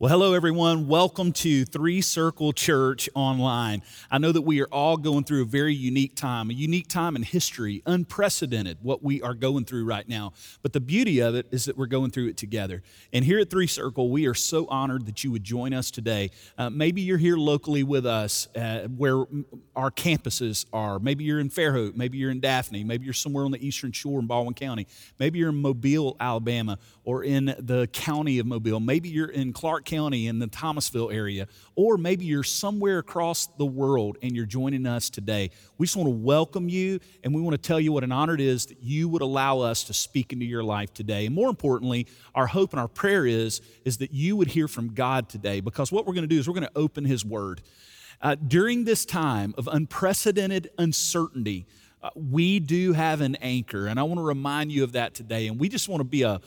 Well, hello, everyone. Welcome to Three Circle Church Online. I know that we are all going through a very unique time, a unique time in history, unprecedented what we are going through right now. But the beauty of it is that we're going through it together. And here at Three Circle, we are so honored that you would join us today. Uh, maybe you're here locally with us uh, where our campuses are. Maybe you're in Fairhope. Maybe you're in Daphne. Maybe you're somewhere on the eastern shore in Baldwin County. Maybe you're in Mobile, Alabama, or in the county of Mobile. Maybe you're in Clarke County in the Thomasville area, or maybe you're somewhere across the world and you're joining us today. We just want to welcome you and we want to tell you what an honor it is that you would allow us to speak into your life today. And more importantly, our hope and our prayer is, is that you would hear from God today because what we're going to do is we're going to open His Word. Uh, during this time of unprecedented uncertainty, uh, we do have an anchor, and I want to remind you of that today. And we just want to be a,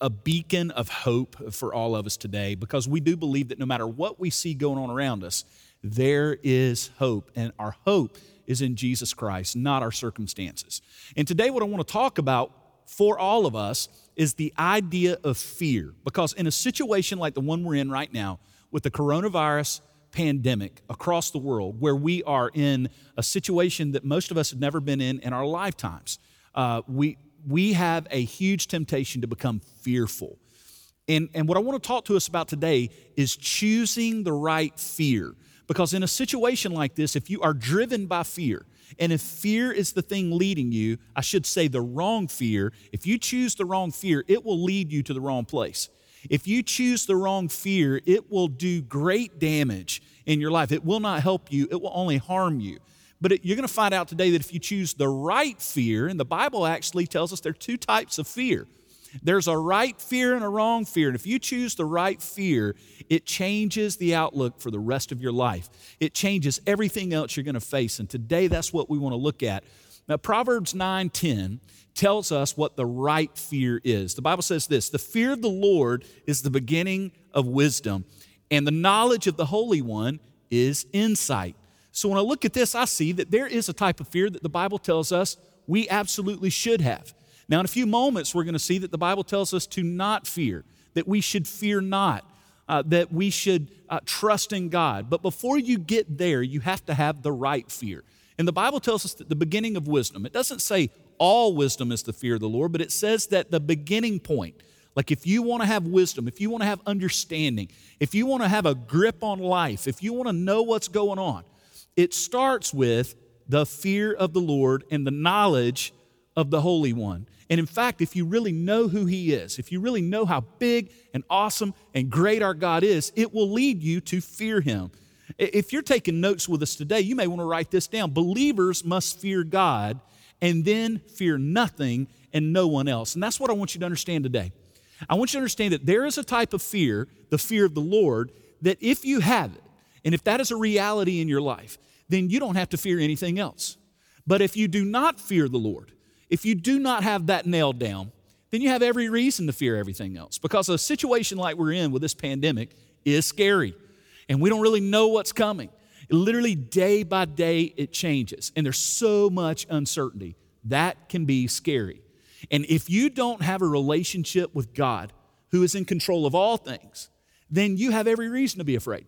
a beacon of hope for all of us today because we do believe that no matter what we see going on around us, there is hope. And our hope is in Jesus Christ, not our circumstances. And today, what I want to talk about for all of us is the idea of fear. Because in a situation like the one we're in right now, with the coronavirus, pandemic across the world where we are in a situation that most of us have never been in in our lifetimes. Uh, we, we have a huge temptation to become fearful. And, and what I want to talk to us about today is choosing the right fear. Because in a situation like this, if you are driven by fear, and if fear is the thing leading you, I should say the wrong fear, if you choose the wrong fear, it will lead you to the wrong place. If you choose the wrong fear, it will do great damage in your life. It will not help you, it will only harm you. But it, you're going to find out today that if you choose the right fear, and the Bible actually tells us there are two types of fear there's a right fear and a wrong fear. And if you choose the right fear, it changes the outlook for the rest of your life. It changes everything else you're going to face. And today, that's what we want to look at. Now, Proverbs 9 10 tells us what the right fear is. The Bible says this the fear of the Lord is the beginning of wisdom, and the knowledge of the Holy One is insight. So when I look at this, I see that there is a type of fear that the Bible tells us we absolutely should have. Now, in a few moments, we're going to see that the Bible tells us to not fear, that we should fear not, uh, that we should uh, trust in God. But before you get there, you have to have the right fear. And the Bible tells us that the beginning of wisdom, it doesn't say all wisdom is the fear of the Lord, but it says that the beginning point, like if you want to have wisdom, if you want to have understanding, if you want to have a grip on life, if you want to know what's going on, it starts with the fear of the Lord and the knowledge of the Holy One. And in fact, if you really know who He is, if you really know how big and awesome and great our God is, it will lead you to fear Him. If you're taking notes with us today, you may want to write this down. Believers must fear God and then fear nothing and no one else. And that's what I want you to understand today. I want you to understand that there is a type of fear, the fear of the Lord, that if you have it, and if that is a reality in your life, then you don't have to fear anything else. But if you do not fear the Lord, if you do not have that nailed down, then you have every reason to fear everything else because a situation like we're in with this pandemic is scary and we don't really know what's coming. Literally, day by day, it changes, and there's so much uncertainty. That can be scary. And if you don't have a relationship with God, who is in control of all things, then you have every reason to be afraid.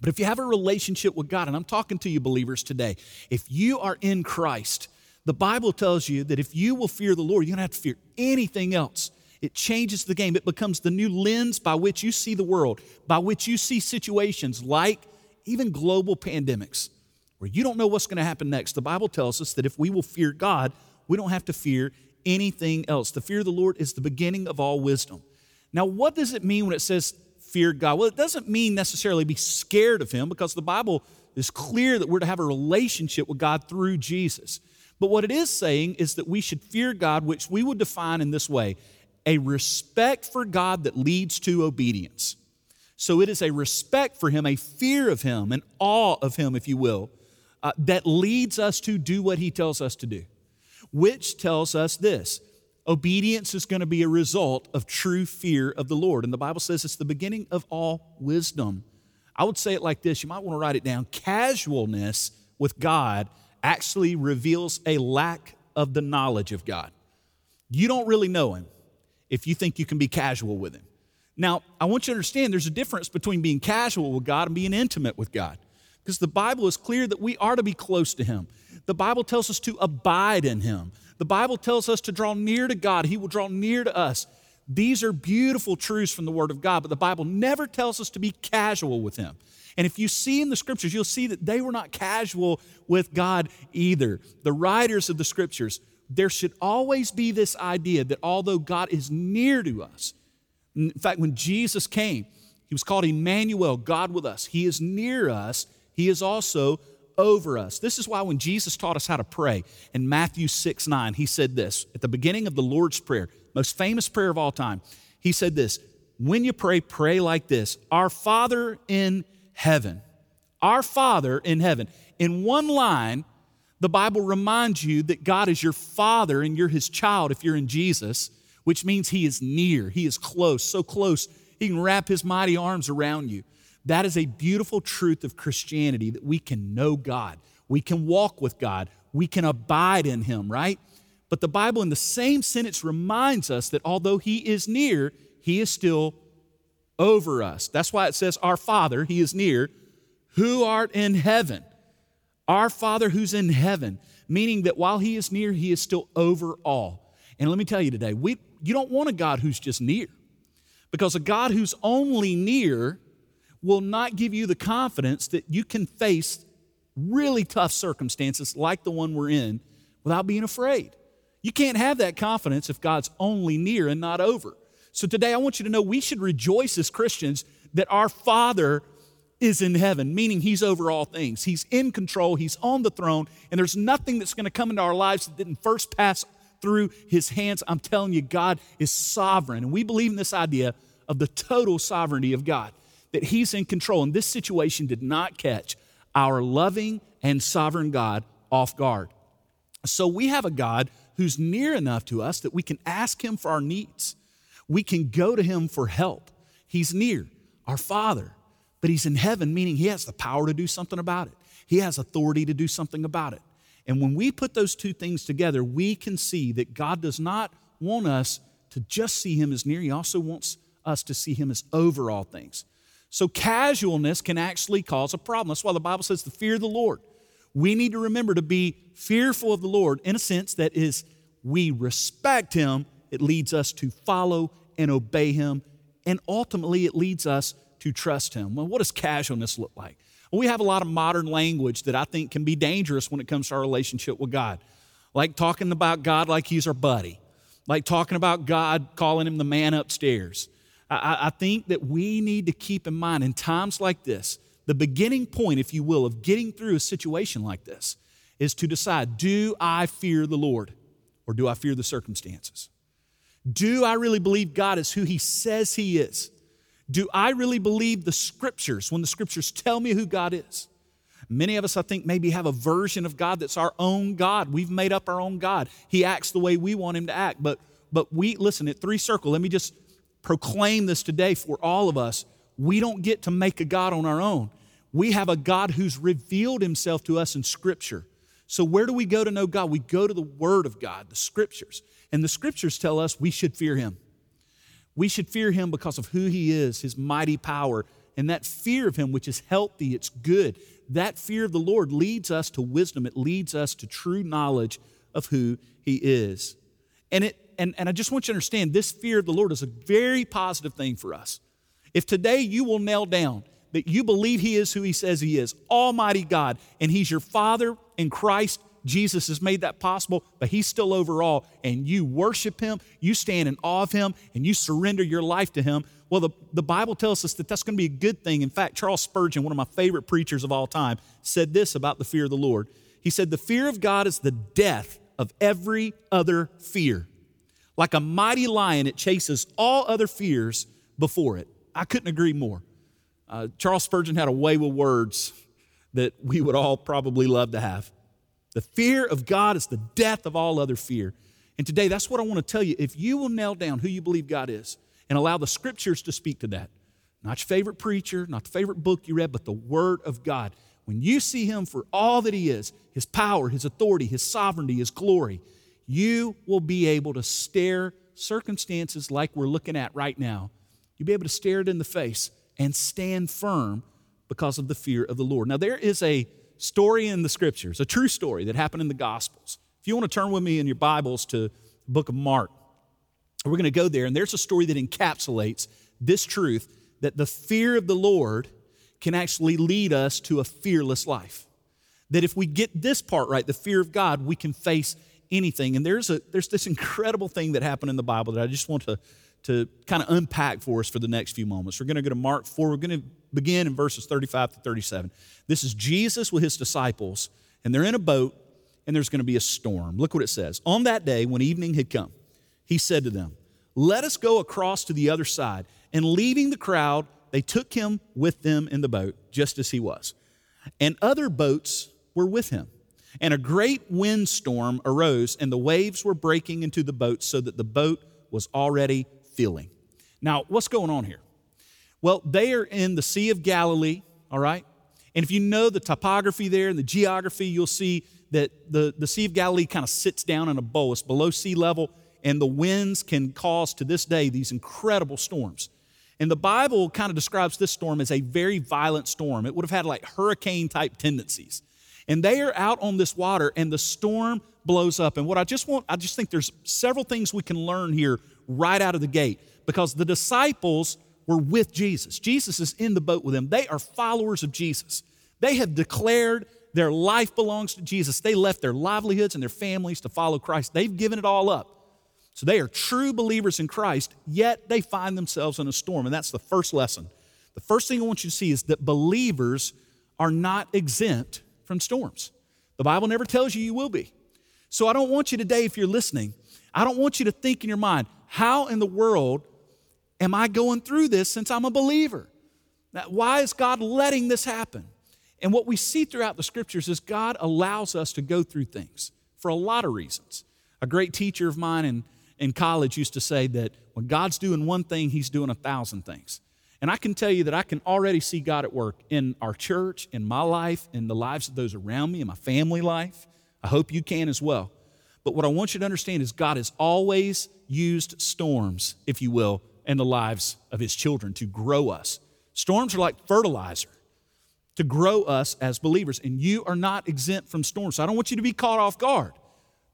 But if you have a relationship with God, and I'm talking to you believers today, if you are in Christ, the Bible tells you that if you will fear the Lord, you don't have to fear anything else. It changes the game. It becomes the new lens by which you see the world, by which you see situations like even global pandemics where you don't know what's going to happen next. The Bible tells us that if we will fear God, we don't have to fear anything else. The fear of the Lord is the beginning of all wisdom. Now, what does it mean when it says fear God? Well, it doesn't mean necessarily be scared of Him because the Bible is clear that we're to have a relationship with God through Jesus. But what it is saying is that we should fear God, which we would define in this way a respect for God that leads to obedience. So it is a respect for Him, a fear of Him, an awe of Him, if you will, uh, that leads us to do what He tells us to do, which tells us this obedience is going to be a result of true fear of the Lord. And the Bible says it's the beginning of all wisdom. I would say it like this you might want to write it down casualness with God actually reveals a lack of the knowledge of God. You don't really know Him if you think you can be casual with him. Now, I want you to understand there's a difference between being casual with God and being intimate with God. Because the Bible is clear that we are to be close to Him. The Bible tells us to abide in Him. The Bible tells us to draw near to God, He will draw near to us. These are beautiful truths from the Word of God, but the Bible never tells us to be casual with Him. And if you see in the scriptures, you'll see that they were not casual with God either. The writers of the scriptures, there should always be this idea that although God is near to us, in fact, when Jesus came, he was called Emmanuel, God with us. He is near us, He is also over us. This is why when Jesus taught us how to pray in Matthew 6 9, He said this at the beginning of the Lord's Prayer, most famous prayer of all time. He said this When you pray, pray like this Our Father in heaven. Our Father in heaven. In one line, the Bible reminds you that God is your Father and you're His child if you're in Jesus which means He is near, He is close, so close, He can wrap His mighty arms around you. That is a beautiful truth of Christianity that we can know God, we can walk with God, we can abide in Him, right? But the Bible, in the same sentence, reminds us that although He is near, He is still over us. That's why it says, Our Father, He is near, who art in heaven. Our Father who's in heaven, meaning that while He is near, He is still over all. And let me tell you today, we, you don't want a God who's just near. Because a God who's only near will not give you the confidence that you can face really tough circumstances like the one we're in without being afraid. You can't have that confidence if God's only near and not over. So today I want you to know we should rejoice as Christians that our Father is in heaven, meaning He's over all things. He's in control, He's on the throne, and there's nothing that's going to come into our lives that didn't first pass through his hands. I'm telling you, God is sovereign. And we believe in this idea of the total sovereignty of God, that he's in control. And this situation did not catch our loving and sovereign God off guard. So we have a God who's near enough to us that we can ask him for our needs. We can go to him for help. He's near, our Father, but he's in heaven, meaning he has the power to do something about it. He has authority to do something about it. And when we put those two things together, we can see that God does not want us to just see Him as near, He also wants us to see Him as over all things. So, casualness can actually cause a problem. That's why the Bible says the fear of the Lord. We need to remember to be fearful of the Lord in a sense that is, we respect Him, it leads us to follow and obey Him, and ultimately it leads us to trust Him. Well, what does casualness look like? We have a lot of modern language that I think can be dangerous when it comes to our relationship with God. Like talking about God like he's our buddy, like talking about God calling him the man upstairs. I, I think that we need to keep in mind in times like this, the beginning point, if you will, of getting through a situation like this is to decide do I fear the Lord or do I fear the circumstances? Do I really believe God is who he says he is? Do I really believe the scriptures when the scriptures tell me who God is? Many of us, I think, maybe have a version of God that's our own God. We've made up our own God. He acts the way we want him to act. But, but we, listen, at Three Circle, let me just proclaim this today for all of us. We don't get to make a God on our own. We have a God who's revealed himself to us in Scripture. So, where do we go to know God? We go to the Word of God, the Scriptures. And the Scriptures tell us we should fear Him. We should fear him because of who he is, his mighty power, and that fear of him, which is healthy, it's good. That fear of the Lord leads us to wisdom, it leads us to true knowledge of who he is. And, it, and, and I just want you to understand this fear of the Lord is a very positive thing for us. If today you will nail down that you believe he is who he says he is, Almighty God, and he's your Father in Christ Jesus has made that possible, but He's still over all, and you worship Him, you stand in awe of Him, and you surrender your life to Him. Well, the, the Bible tells us that that's going to be a good thing. In fact, Charles Spurgeon, one of my favorite preachers of all time, said this about the fear of the Lord. He said, The fear of God is the death of every other fear. Like a mighty lion, it chases all other fears before it. I couldn't agree more. Uh, Charles Spurgeon had a way with words that we would all probably love to have. The fear of God is the death of all other fear. And today, that's what I want to tell you. If you will nail down who you believe God is and allow the scriptures to speak to that, not your favorite preacher, not the favorite book you read, but the Word of God, when you see Him for all that He is His power, His authority, His sovereignty, His glory you will be able to stare circumstances like we're looking at right now You'll be able to stare it in the face and stand firm because of the fear of the Lord. Now, there is a story in the scriptures, a true story that happened in the Gospels. If you want to turn with me in your Bibles to the book of Mark, we're going to go there, and there's a story that encapsulates this truth that the fear of the Lord can actually lead us to a fearless life. That if we get this part right, the fear of God, we can face anything. And there's, a, there's this incredible thing that happened in the Bible that I just want to, to kind of unpack for us for the next few moments. We're going to go to Mark 4. We're going to begin in verses 35 to 37. This is Jesus with his disciples, and they're in a boat, and there's going to be a storm. Look what it says. On that day, when evening had come, he said to them, Let us go across to the other side. And leaving the crowd, they took him with them in the boat, just as he was. And other boats were with him. And a great windstorm arose, and the waves were breaking into the boat so that the boat was already filling. Now, what's going on here? Well, they are in the Sea of Galilee, all right? And if you know the topography there and the geography, you'll see that the, the Sea of Galilee kind of sits down in a bowl. It's below sea level, and the winds can cause to this day these incredible storms. And the Bible kind of describes this storm as a very violent storm. It would have had like hurricane type tendencies. And they are out on this water, and the storm blows up. And what I just want, I just think there's several things we can learn here right out of the gate because the disciples were with Jesus. Jesus is in the boat with them. They are followers of Jesus. They have declared their life belongs to Jesus. They left their livelihoods and their families to follow Christ. They've given it all up. So they are true believers in Christ, yet they find themselves in a storm. And that's the first lesson. The first thing I want you to see is that believers are not exempt from storms. The Bible never tells you you will be. So I don't want you today, if you're listening, I don't want you to think in your mind, how in the world am I going through this since I'm a believer? Why is God letting this happen? And what we see throughout the scriptures is God allows us to go through things for a lot of reasons. A great teacher of mine in, in college used to say that when God's doing one thing, He's doing a thousand things. And I can tell you that I can already see God at work in our church, in my life, in the lives of those around me, in my family life. I hope you can as well. But what I want you to understand is God has always used storms, if you will, in the lives of His children to grow us. Storms are like fertilizer to grow us as believers, and you are not exempt from storms. So I don't want you to be caught off guard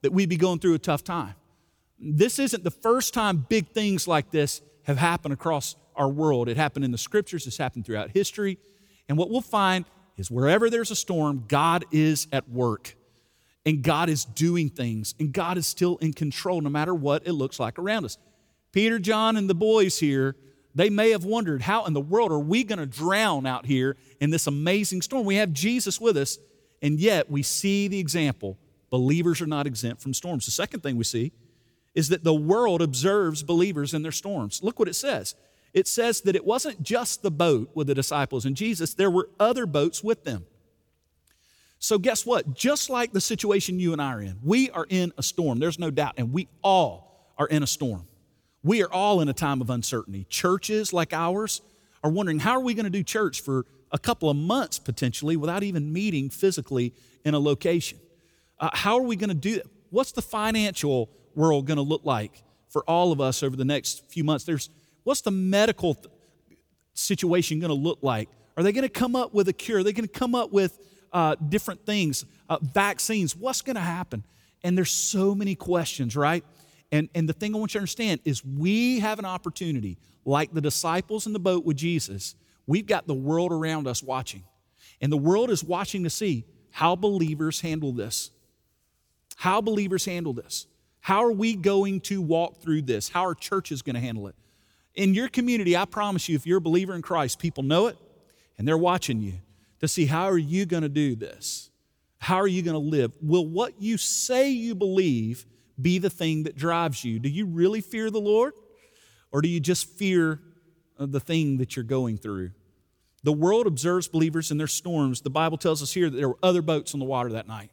that we be going through a tough time. This isn't the first time big things like this have happened across our world. It happened in the scriptures, it's happened throughout history. And what we'll find is wherever there's a storm, God is at work. And God is doing things, and God is still in control no matter what it looks like around us. Peter, John, and the boys here, they may have wondered how in the world are we going to drown out here in this amazing storm? We have Jesus with us, and yet we see the example believers are not exempt from storms. The second thing we see is that the world observes believers in their storms. Look what it says. It says that it wasn't just the boat with the disciples and Jesus, there were other boats with them. So, guess what? Just like the situation you and I are in, we are in a storm. There's no doubt. And we all are in a storm. We are all in a time of uncertainty. Churches like ours are wondering how are we going to do church for a couple of months potentially without even meeting physically in a location? Uh, how are we going to do that? What's the financial world going to look like for all of us over the next few months? There's what's the medical th- situation going to look like? Are they going to come up with a cure? Are they going to come up with uh, different things, uh, vaccines. What's going to happen? And there's so many questions, right? And, and the thing I want you to understand is we have an opportunity, like the disciples in the boat with Jesus, we've got the world around us watching. And the world is watching to see how believers handle this. How believers handle this. How are we going to walk through this? How are churches going to handle it? In your community, I promise you, if you're a believer in Christ, people know it and they're watching you to see how are you going to do this? How are you going to live? Will what you say you believe be the thing that drives you? Do you really fear the Lord? Or do you just fear uh, the thing that you're going through? The world observes believers in their storms. The Bible tells us here that there were other boats on the water that night.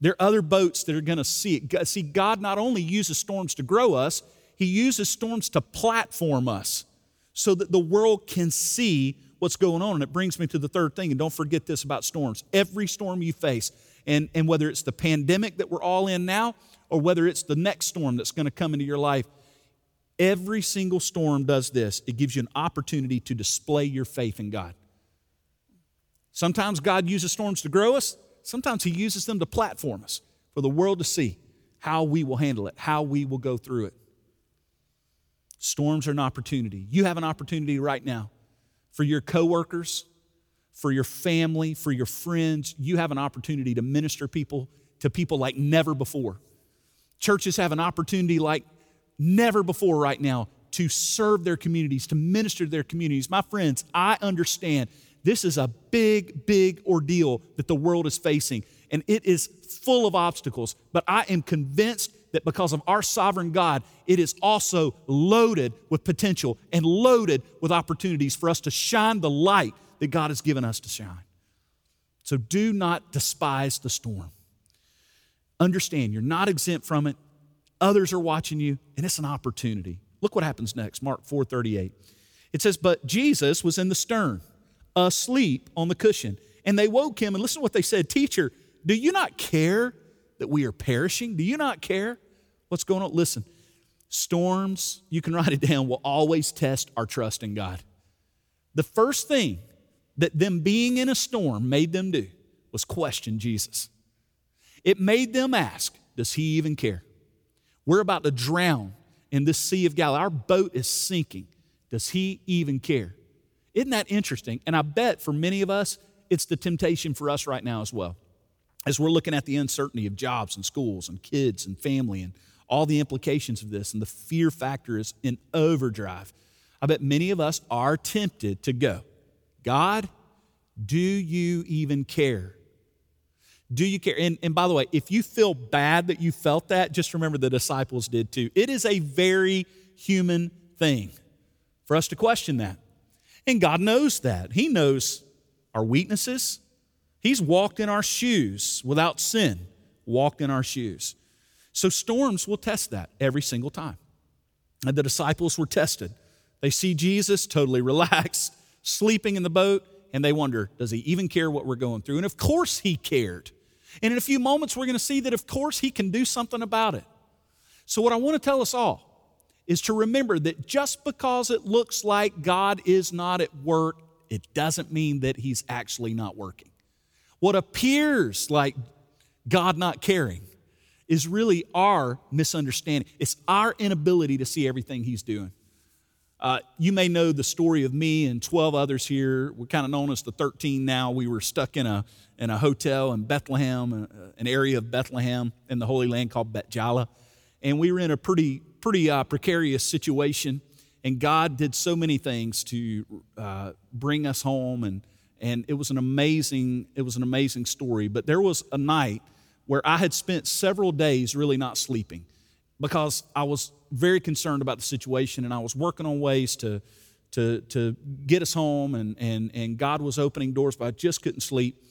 There are other boats that are going to see it. See, God not only uses storms to grow us, He uses storms to platform us so that the world can see what's going on. And it brings me to the third thing. And don't forget this about storms. Every storm you face, and, and whether it's the pandemic that we're all in now, or whether it's the next storm that's going to come into your life, Every single storm does this it gives you an opportunity to display your faith in God. Sometimes God uses storms to grow us, sometimes He uses them to platform us for the world to see how we will handle it, how we will go through it. Storms are an opportunity. You have an opportunity right now for your coworkers, for your family, for your friends. You have an opportunity to minister people to people like never before. Churches have an opportunity like never before right now to serve their communities, to minister to their communities. My friends, I understand this is a big, big ordeal that the world is facing, and it is full of obstacles. But I am convinced that because of our sovereign God, it is also loaded with potential and loaded with opportunities for us to shine the light that God has given us to shine. So do not despise the storm. Understand you're not exempt from it. Others are watching you, and it's an opportunity. Look what happens next, Mark 4:38. It says, But Jesus was in the stern, asleep on the cushion. And they woke him, and listen to what they said Teacher, do you not care that we are perishing? Do you not care what's going on? Listen, storms, you can write it down, will always test our trust in God. The first thing that them being in a storm made them do was question Jesus. It made them ask, Does he even care? We're about to drown in this Sea of Galilee. Our boat is sinking. Does he even care? Isn't that interesting? And I bet for many of us, it's the temptation for us right now as well. As we're looking at the uncertainty of jobs and schools and kids and family and all the implications of this, and the fear factor is in overdrive. I bet many of us are tempted to go, God, do you even care? Do you care? And, and by the way, if you feel bad that you felt that, just remember the disciples did too. It is a very human thing for us to question that. And God knows that. He knows our weaknesses. He's walked in our shoes without sin, walked in our shoes. So storms will test that every single time. And the disciples were tested. They see Jesus totally relaxed, sleeping in the boat, and they wonder, does he even care what we're going through? And of course he cared. And in a few moments, we're going to see that, of course, he can do something about it. So, what I want to tell us all is to remember that just because it looks like God is not at work, it doesn't mean that he's actually not working. What appears like God not caring is really our misunderstanding. It's our inability to see everything he's doing. Uh, you may know the story of me and 12 others here. We're kind of known as the 13 now. We were stuck in a, in a hotel in Bethlehem, uh, an area of Bethlehem in the Holy Land called Bet Jala. And we were in a pretty, pretty uh, precarious situation. And God did so many things to uh, bring us home. And, and it was an amazing, it was an amazing story. But there was a night where I had spent several days really not sleeping because I was very concerned about the situation and I was working on ways to, to, to get us home and, and, and God was opening doors, but I just couldn't sleep.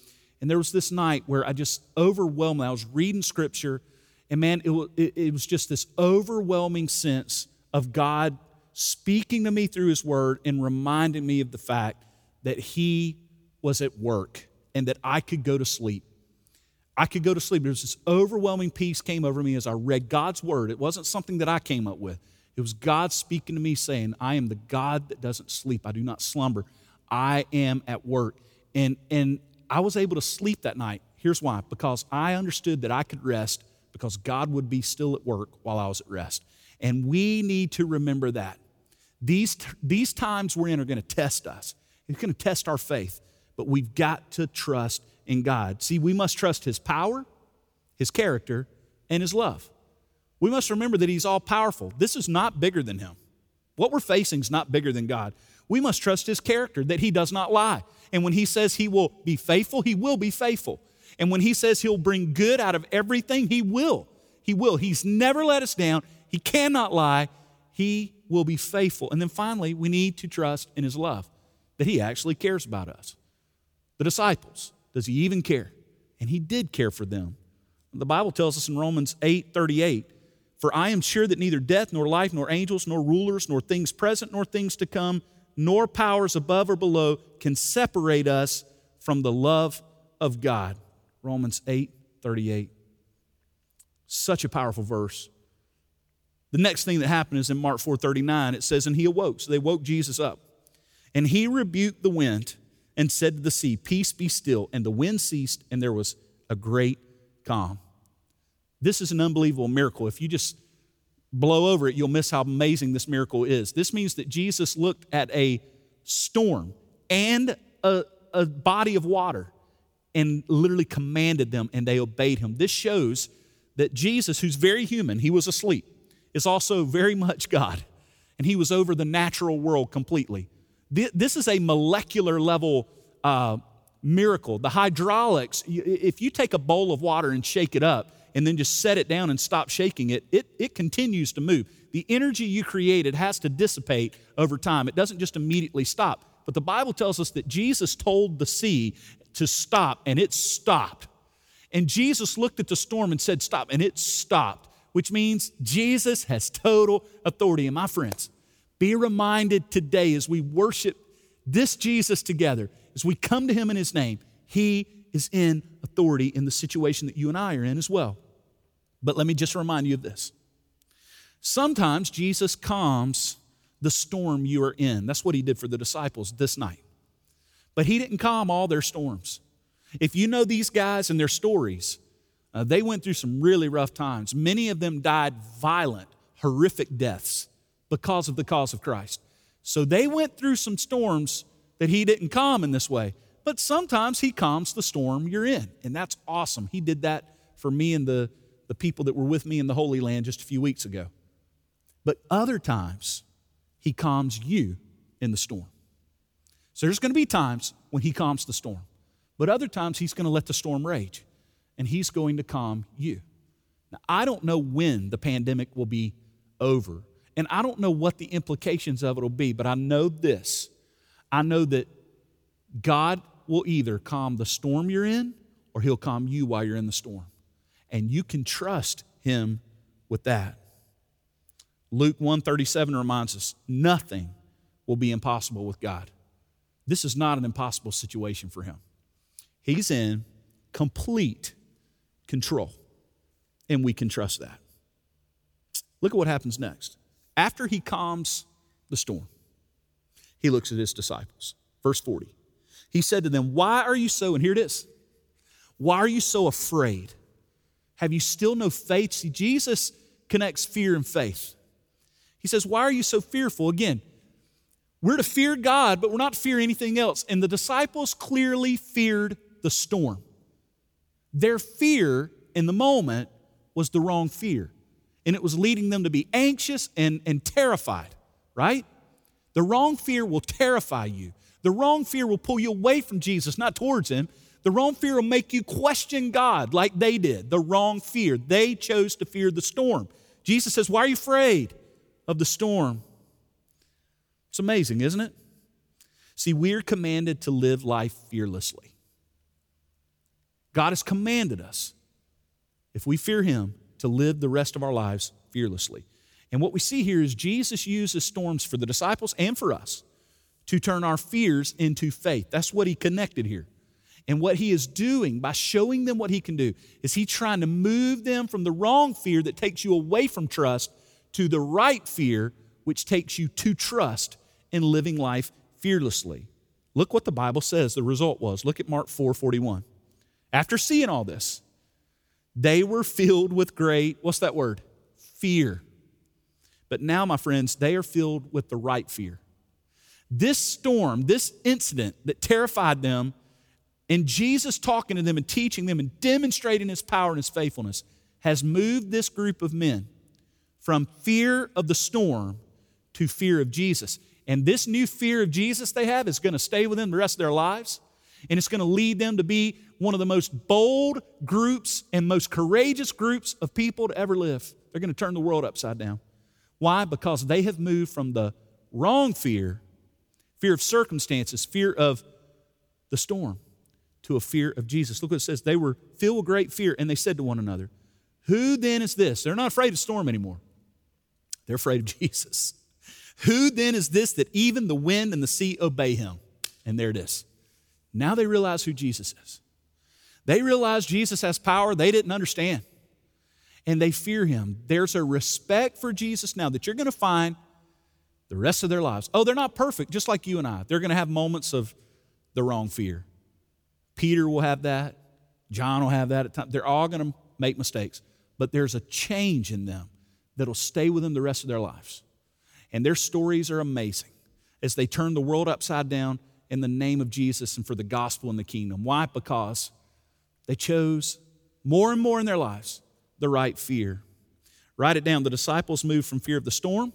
And there was this night where I just overwhelmed. I was reading scripture, and man, it was, it, it was just this overwhelming sense of God speaking to me through His Word and reminding me of the fact that He was at work and that I could go to sleep. I could go to sleep. There was this overwhelming peace came over me as I read God's word. It wasn't something that I came up with. It was God speaking to me saying, I am the God that doesn't sleep. I do not slumber. I am at work. And, and I was able to sleep that night. Here's why because I understood that I could rest because God would be still at work while I was at rest. And we need to remember that. These, these times we're in are going to test us, it's going to test our faith, but we've got to trust in God. See, we must trust His power, His character, and His love. We must remember that He's all powerful. This is not bigger than Him. What we're facing is not bigger than God. We must trust His character, that He does not lie. And when He says He will be faithful, He will be faithful. And when He says He'll bring good out of everything, He will. He will. He's never let us down. He cannot lie. He will be faithful. And then finally, we need to trust in His love, that He actually cares about us. The disciples, does he even care? And he did care for them. The Bible tells us in Romans 8 38, For I am sure that neither death, nor life, nor angels, nor rulers, nor things present, nor things to come, nor powers above or below can separate us from the love of God. Romans 8 38. Such a powerful verse. The next thing that happened is in Mark 4:39 it says and he awoke so they woke Jesus up and he rebuked the wind and said to the sea peace be still and the wind ceased and there was a great calm. This is an unbelievable miracle. If you just blow over it you'll miss how amazing this miracle is. This means that Jesus looked at a storm and a, a body of water and literally commanded them and they obeyed him. This shows that Jesus who's very human, he was asleep is also very much God, and He was over the natural world completely. This is a molecular level uh, miracle. The hydraulics, if you take a bowl of water and shake it up and then just set it down and stop shaking it, it, it continues to move. The energy you created has to dissipate over time, it doesn't just immediately stop. But the Bible tells us that Jesus told the sea to stop, and it stopped. And Jesus looked at the storm and said, Stop, and it stopped which means Jesus has total authority. And my friends, be reminded today as we worship this Jesus together, as we come to him in his name, he is in authority in the situation that you and I are in as well. But let me just remind you of this. Sometimes Jesus calms the storm you are in. That's what he did for the disciples this night. But he didn't calm all their storms. If you know these guys and their stories, uh, they went through some really rough times. Many of them died violent, horrific deaths because of the cause of Christ. So they went through some storms that he didn't calm in this way. But sometimes he calms the storm you're in, and that's awesome. He did that for me and the, the people that were with me in the Holy Land just a few weeks ago. But other times, he calms you in the storm. So there's going to be times when he calms the storm, but other times he's going to let the storm rage and He's going to calm you. Now, I don't know when the pandemic will be over, and I don't know what the implications of it will be, but I know this. I know that God will either calm the storm you're in or He'll calm you while you're in the storm. And you can trust Him with that. Luke 137 reminds us nothing will be impossible with God. This is not an impossible situation for him. He's in complete control. And we can trust that. Look at what happens next. After he calms the storm, he looks at his disciples. Verse 40. He said to them, Why are you so, and here it is, why are you so afraid? Have you still no faith? See, Jesus connects fear and faith. He says, Why are you so fearful? Again, we're to fear God, but we're not to fear anything else. And the disciples clearly feared the storm. Their fear in the moment was the wrong fear, and it was leading them to be anxious and, and terrified, right? The wrong fear will terrify you. The wrong fear will pull you away from Jesus, not towards Him. The wrong fear will make you question God like they did. The wrong fear. They chose to fear the storm. Jesus says, Why are you afraid of the storm? It's amazing, isn't it? See, we're commanded to live life fearlessly. God has commanded us, if we fear Him, to live the rest of our lives fearlessly. And what we see here is Jesus uses storms for the disciples and for us to turn our fears into faith. That's what He connected here. And what He is doing by showing them what He can do is He trying to move them from the wrong fear that takes you away from trust to the right fear, which takes you to trust in living life fearlessly. Look what the Bible says the result was. Look at Mark 4 41. After seeing all this, they were filled with great, what's that word? Fear. But now, my friends, they are filled with the right fear. This storm, this incident that terrified them, and Jesus talking to them and teaching them and demonstrating his power and his faithfulness has moved this group of men from fear of the storm to fear of Jesus. And this new fear of Jesus they have is going to stay with them the rest of their lives. And it's going to lead them to be one of the most bold groups and most courageous groups of people to ever live. They're going to turn the world upside down. Why? Because they have moved from the wrong fear, fear of circumstances, fear of the storm, to a fear of Jesus. Look what it says. They were filled with great fear, and they said to one another, Who then is this? They're not afraid of storm anymore. They're afraid of Jesus. Who then is this that even the wind and the sea obey him? And there it is. Now they realize who Jesus is. They realize Jesus has power they didn't understand. and they fear him. There's a respect for Jesus now that you're going to find the rest of their lives. Oh, they're not perfect, just like you and I. They're going to have moments of the wrong fear. Peter will have that. John will have that at times. They're all going to make mistakes, but there's a change in them that'll stay with them the rest of their lives. And their stories are amazing as they turn the world upside down in the name of Jesus and for the gospel and the kingdom. Why? Because they chose more and more in their lives the right fear. Write it down. The disciples moved from fear of the storm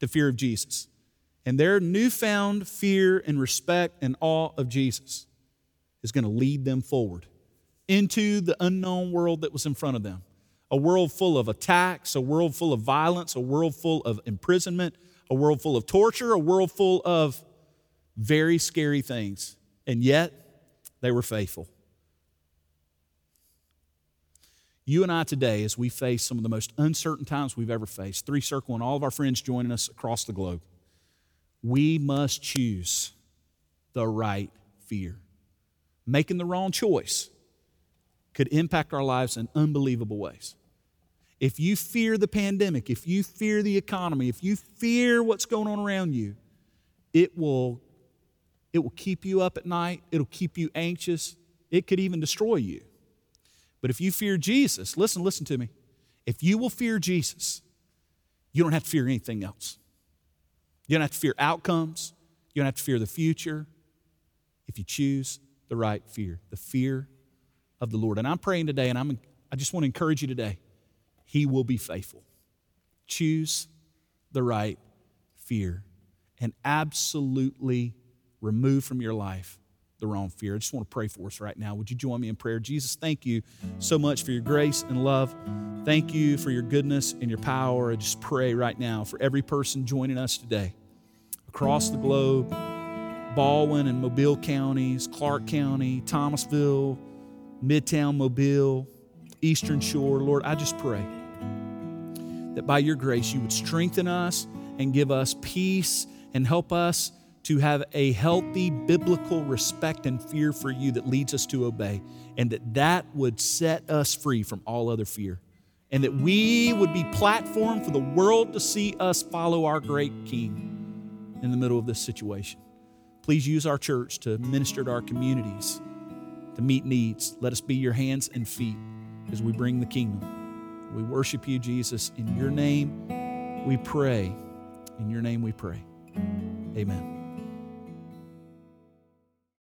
to fear of Jesus. And their newfound fear and respect and awe of Jesus is going to lead them forward into the unknown world that was in front of them. A world full of attacks, a world full of violence, a world full of imprisonment, a world full of torture, a world full of very scary things. And yet, they were faithful. You and I today, as we face some of the most uncertain times we've ever faced, Three Circle and all of our friends joining us across the globe, we must choose the right fear. Making the wrong choice could impact our lives in unbelievable ways. If you fear the pandemic, if you fear the economy, if you fear what's going on around you, it will, it will keep you up at night, it'll keep you anxious, it could even destroy you. But if you fear Jesus, listen, listen to me. If you will fear Jesus, you don't have to fear anything else. You don't have to fear outcomes. You don't have to fear the future if you choose the right fear, the fear of the Lord. And I'm praying today, and I'm, I just want to encourage you today. He will be faithful. Choose the right fear and absolutely remove from your life the wrong fear. I just want to pray for us right now. Would you join me in prayer? Jesus, thank you so much for your grace and love. Thank you for your goodness and your power. I just pray right now for every person joining us today across the globe, Baldwin and Mobile counties, Clarke County, Thomasville, Midtown Mobile, Eastern Shore. Lord, I just pray that by your grace you would strengthen us and give us peace and help us to have a healthy biblical respect and fear for you that leads us to obey, and that that would set us free from all other fear, and that we would be platform for the world to see us follow our great King in the middle of this situation. Please use our church to minister to our communities, to meet needs. Let us be your hands and feet as we bring the kingdom. We worship you, Jesus. In your name we pray. In your name we pray. Amen.